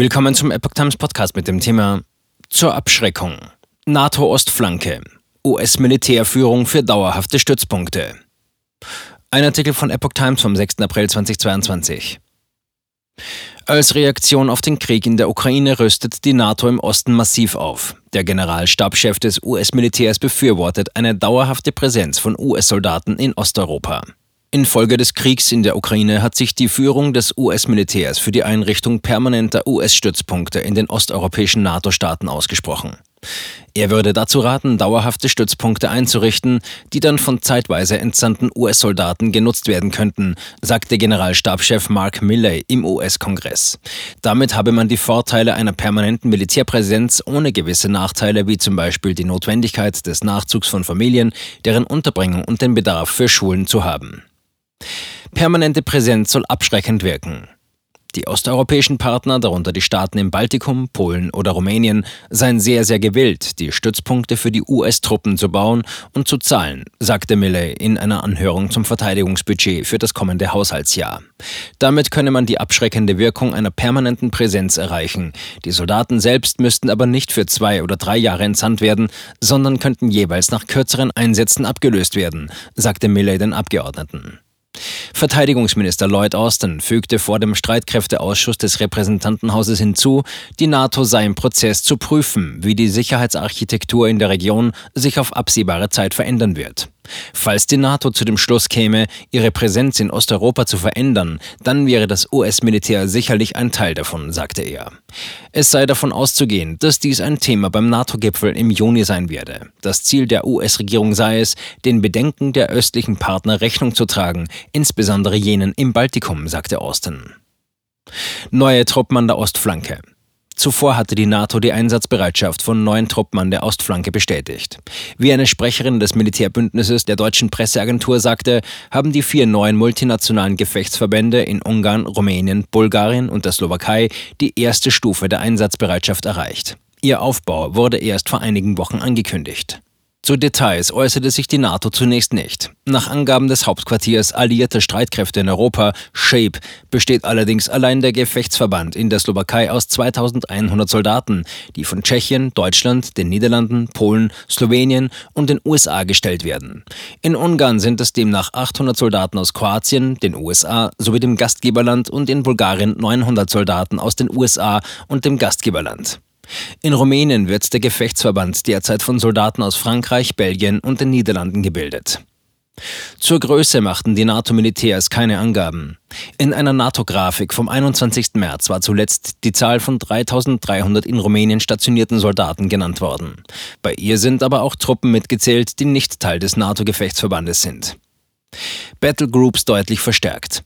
Willkommen zum Epoch Times Podcast mit dem Thema Zur Abschreckung. NATO-Ostflanke. US-Militärführung für dauerhafte Stützpunkte. Ein Artikel von Epoch Times vom 6. April 2022. Als Reaktion auf den Krieg in der Ukraine rüstet die NATO im Osten massiv auf. Der Generalstabschef des US-Militärs befürwortet eine dauerhafte Präsenz von US-Soldaten in Osteuropa. Infolge des Kriegs in der Ukraine hat sich die Führung des US-Militärs für die Einrichtung permanenter US-Stützpunkte in den osteuropäischen NATO-Staaten ausgesprochen. Er würde dazu raten, dauerhafte Stützpunkte einzurichten, die dann von zeitweise entsandten US-Soldaten genutzt werden könnten, sagte Generalstabschef Mark Milley im US-Kongress. Damit habe man die Vorteile einer permanenten Militärpräsenz ohne gewisse Nachteile wie zum Beispiel die Notwendigkeit des Nachzugs von Familien, deren Unterbringung und den Bedarf für Schulen zu haben. Permanente Präsenz soll abschreckend wirken. Die osteuropäischen Partner, darunter die Staaten im Baltikum, Polen oder Rumänien, seien sehr, sehr gewillt, die Stützpunkte für die US-Truppen zu bauen und zu zahlen, sagte Milley in einer Anhörung zum Verteidigungsbudget für das kommende Haushaltsjahr. Damit könne man die abschreckende Wirkung einer permanenten Präsenz erreichen. Die Soldaten selbst müssten aber nicht für zwei oder drei Jahre entsandt werden, sondern könnten jeweils nach kürzeren Einsätzen abgelöst werden, sagte Milley den Abgeordneten. Verteidigungsminister Lloyd Austin fügte vor dem Streitkräfteausschuss des Repräsentantenhauses hinzu, die NATO sei im Prozess zu prüfen, wie die Sicherheitsarchitektur in der Region sich auf absehbare Zeit verändern wird. Falls die NATO zu dem Schluss käme, ihre Präsenz in Osteuropa zu verändern, dann wäre das US-Militär sicherlich ein Teil davon, sagte er. Es sei davon auszugehen, dass dies ein Thema beim NATO-Gipfel im Juni sein werde. Das Ziel der US-Regierung sei es, den Bedenken der östlichen Partner Rechnung zu tragen, insbesondere jenen im Baltikum, sagte Austin. Neue Truppen an der Ostflanke. Zuvor hatte die NATO die Einsatzbereitschaft von neuen Truppen an der Ostflanke bestätigt. Wie eine Sprecherin des Militärbündnisses der deutschen Presseagentur sagte, haben die vier neuen multinationalen Gefechtsverbände in Ungarn, Rumänien, Bulgarien und der Slowakei die erste Stufe der Einsatzbereitschaft erreicht. Ihr Aufbau wurde erst vor einigen Wochen angekündigt. Zu Details äußerte sich die NATO zunächst nicht. Nach Angaben des Hauptquartiers alliierter Streitkräfte in Europa, SHAPE, besteht allerdings allein der Gefechtsverband in der Slowakei aus 2100 Soldaten, die von Tschechien, Deutschland, den Niederlanden, Polen, Slowenien und den USA gestellt werden. In Ungarn sind es demnach 800 Soldaten aus Kroatien, den USA sowie dem Gastgeberland und in Bulgarien 900 Soldaten aus den USA und dem Gastgeberland. In Rumänien wird der Gefechtsverband derzeit von Soldaten aus Frankreich, Belgien und den Niederlanden gebildet. Zur Größe machten die NATO-Militärs keine Angaben. In einer NATO-Grafik vom 21. März war zuletzt die Zahl von 3300 in Rumänien stationierten Soldaten genannt worden. Bei ihr sind aber auch Truppen mitgezählt, die nicht Teil des NATO-Gefechtsverbandes sind. Battlegroups deutlich verstärkt.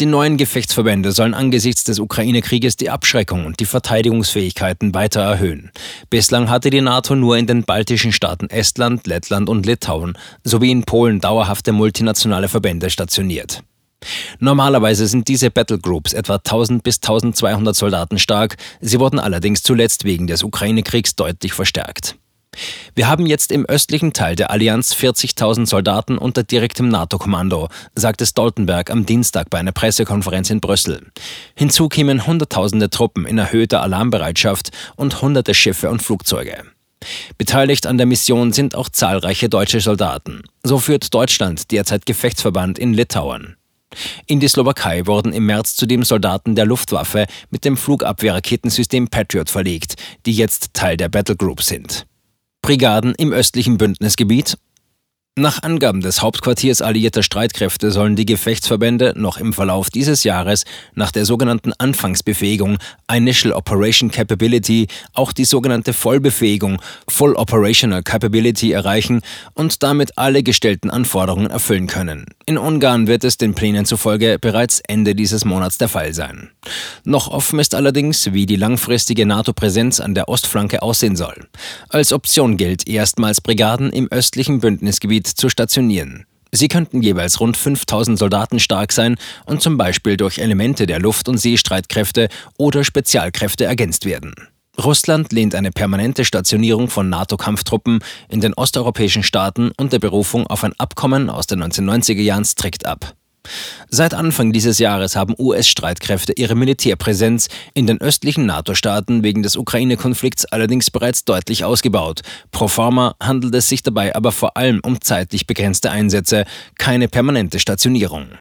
Die neuen Gefechtsverbände sollen angesichts des Ukraine-Krieges die Abschreckung und die Verteidigungsfähigkeiten weiter erhöhen. Bislang hatte die NATO nur in den baltischen Staaten Estland, Lettland und Litauen sowie in Polen dauerhafte multinationale Verbände stationiert. Normalerweise sind diese Battlegroups etwa 1000 bis 1200 Soldaten stark, sie wurden allerdings zuletzt wegen des Ukraine-Kriegs deutlich verstärkt. Wir haben jetzt im östlichen Teil der Allianz 40.000 Soldaten unter direktem NATO-Kommando, sagte Stoltenberg am Dienstag bei einer Pressekonferenz in Brüssel. Hinzu kämen Hunderttausende Truppen in erhöhter Alarmbereitschaft und hunderte Schiffe und Flugzeuge. Beteiligt an der Mission sind auch zahlreiche deutsche Soldaten. So führt Deutschland derzeit Gefechtsverband in Litauen. In die Slowakei wurden im März zudem Soldaten der Luftwaffe mit dem Flugabwehrraketensystem Patriot verlegt, die jetzt Teil der Battlegroup sind. Brigaden im östlichen Bündnisgebiet nach Angaben des Hauptquartiers alliierter Streitkräfte sollen die Gefechtsverbände noch im Verlauf dieses Jahres nach der sogenannten Anfangsbefähigung Initial Operation Capability auch die sogenannte Vollbefähigung Full Operational Capability erreichen und damit alle gestellten Anforderungen erfüllen können. In Ungarn wird es den Plänen zufolge bereits Ende dieses Monats der Fall sein. Noch offen ist allerdings, wie die langfristige NATO-Präsenz an der Ostflanke aussehen soll. Als Option gilt erstmals Brigaden im östlichen Bündnisgebiet Gebiet zu stationieren. Sie könnten jeweils rund 5000 Soldaten stark sein und zum Beispiel durch Elemente der Luft- und Seestreitkräfte oder Spezialkräfte ergänzt werden. Russland lehnt eine permanente Stationierung von NATO-Kampftruppen in den osteuropäischen Staaten unter Berufung auf ein Abkommen aus den 1990er Jahren strikt ab. Seit Anfang dieses Jahres haben US-Streitkräfte ihre Militärpräsenz in den östlichen NATO-Staaten wegen des Ukraine-Konflikts allerdings bereits deutlich ausgebaut. Pro forma handelt es sich dabei aber vor allem um zeitlich begrenzte Einsätze, keine permanente Stationierung.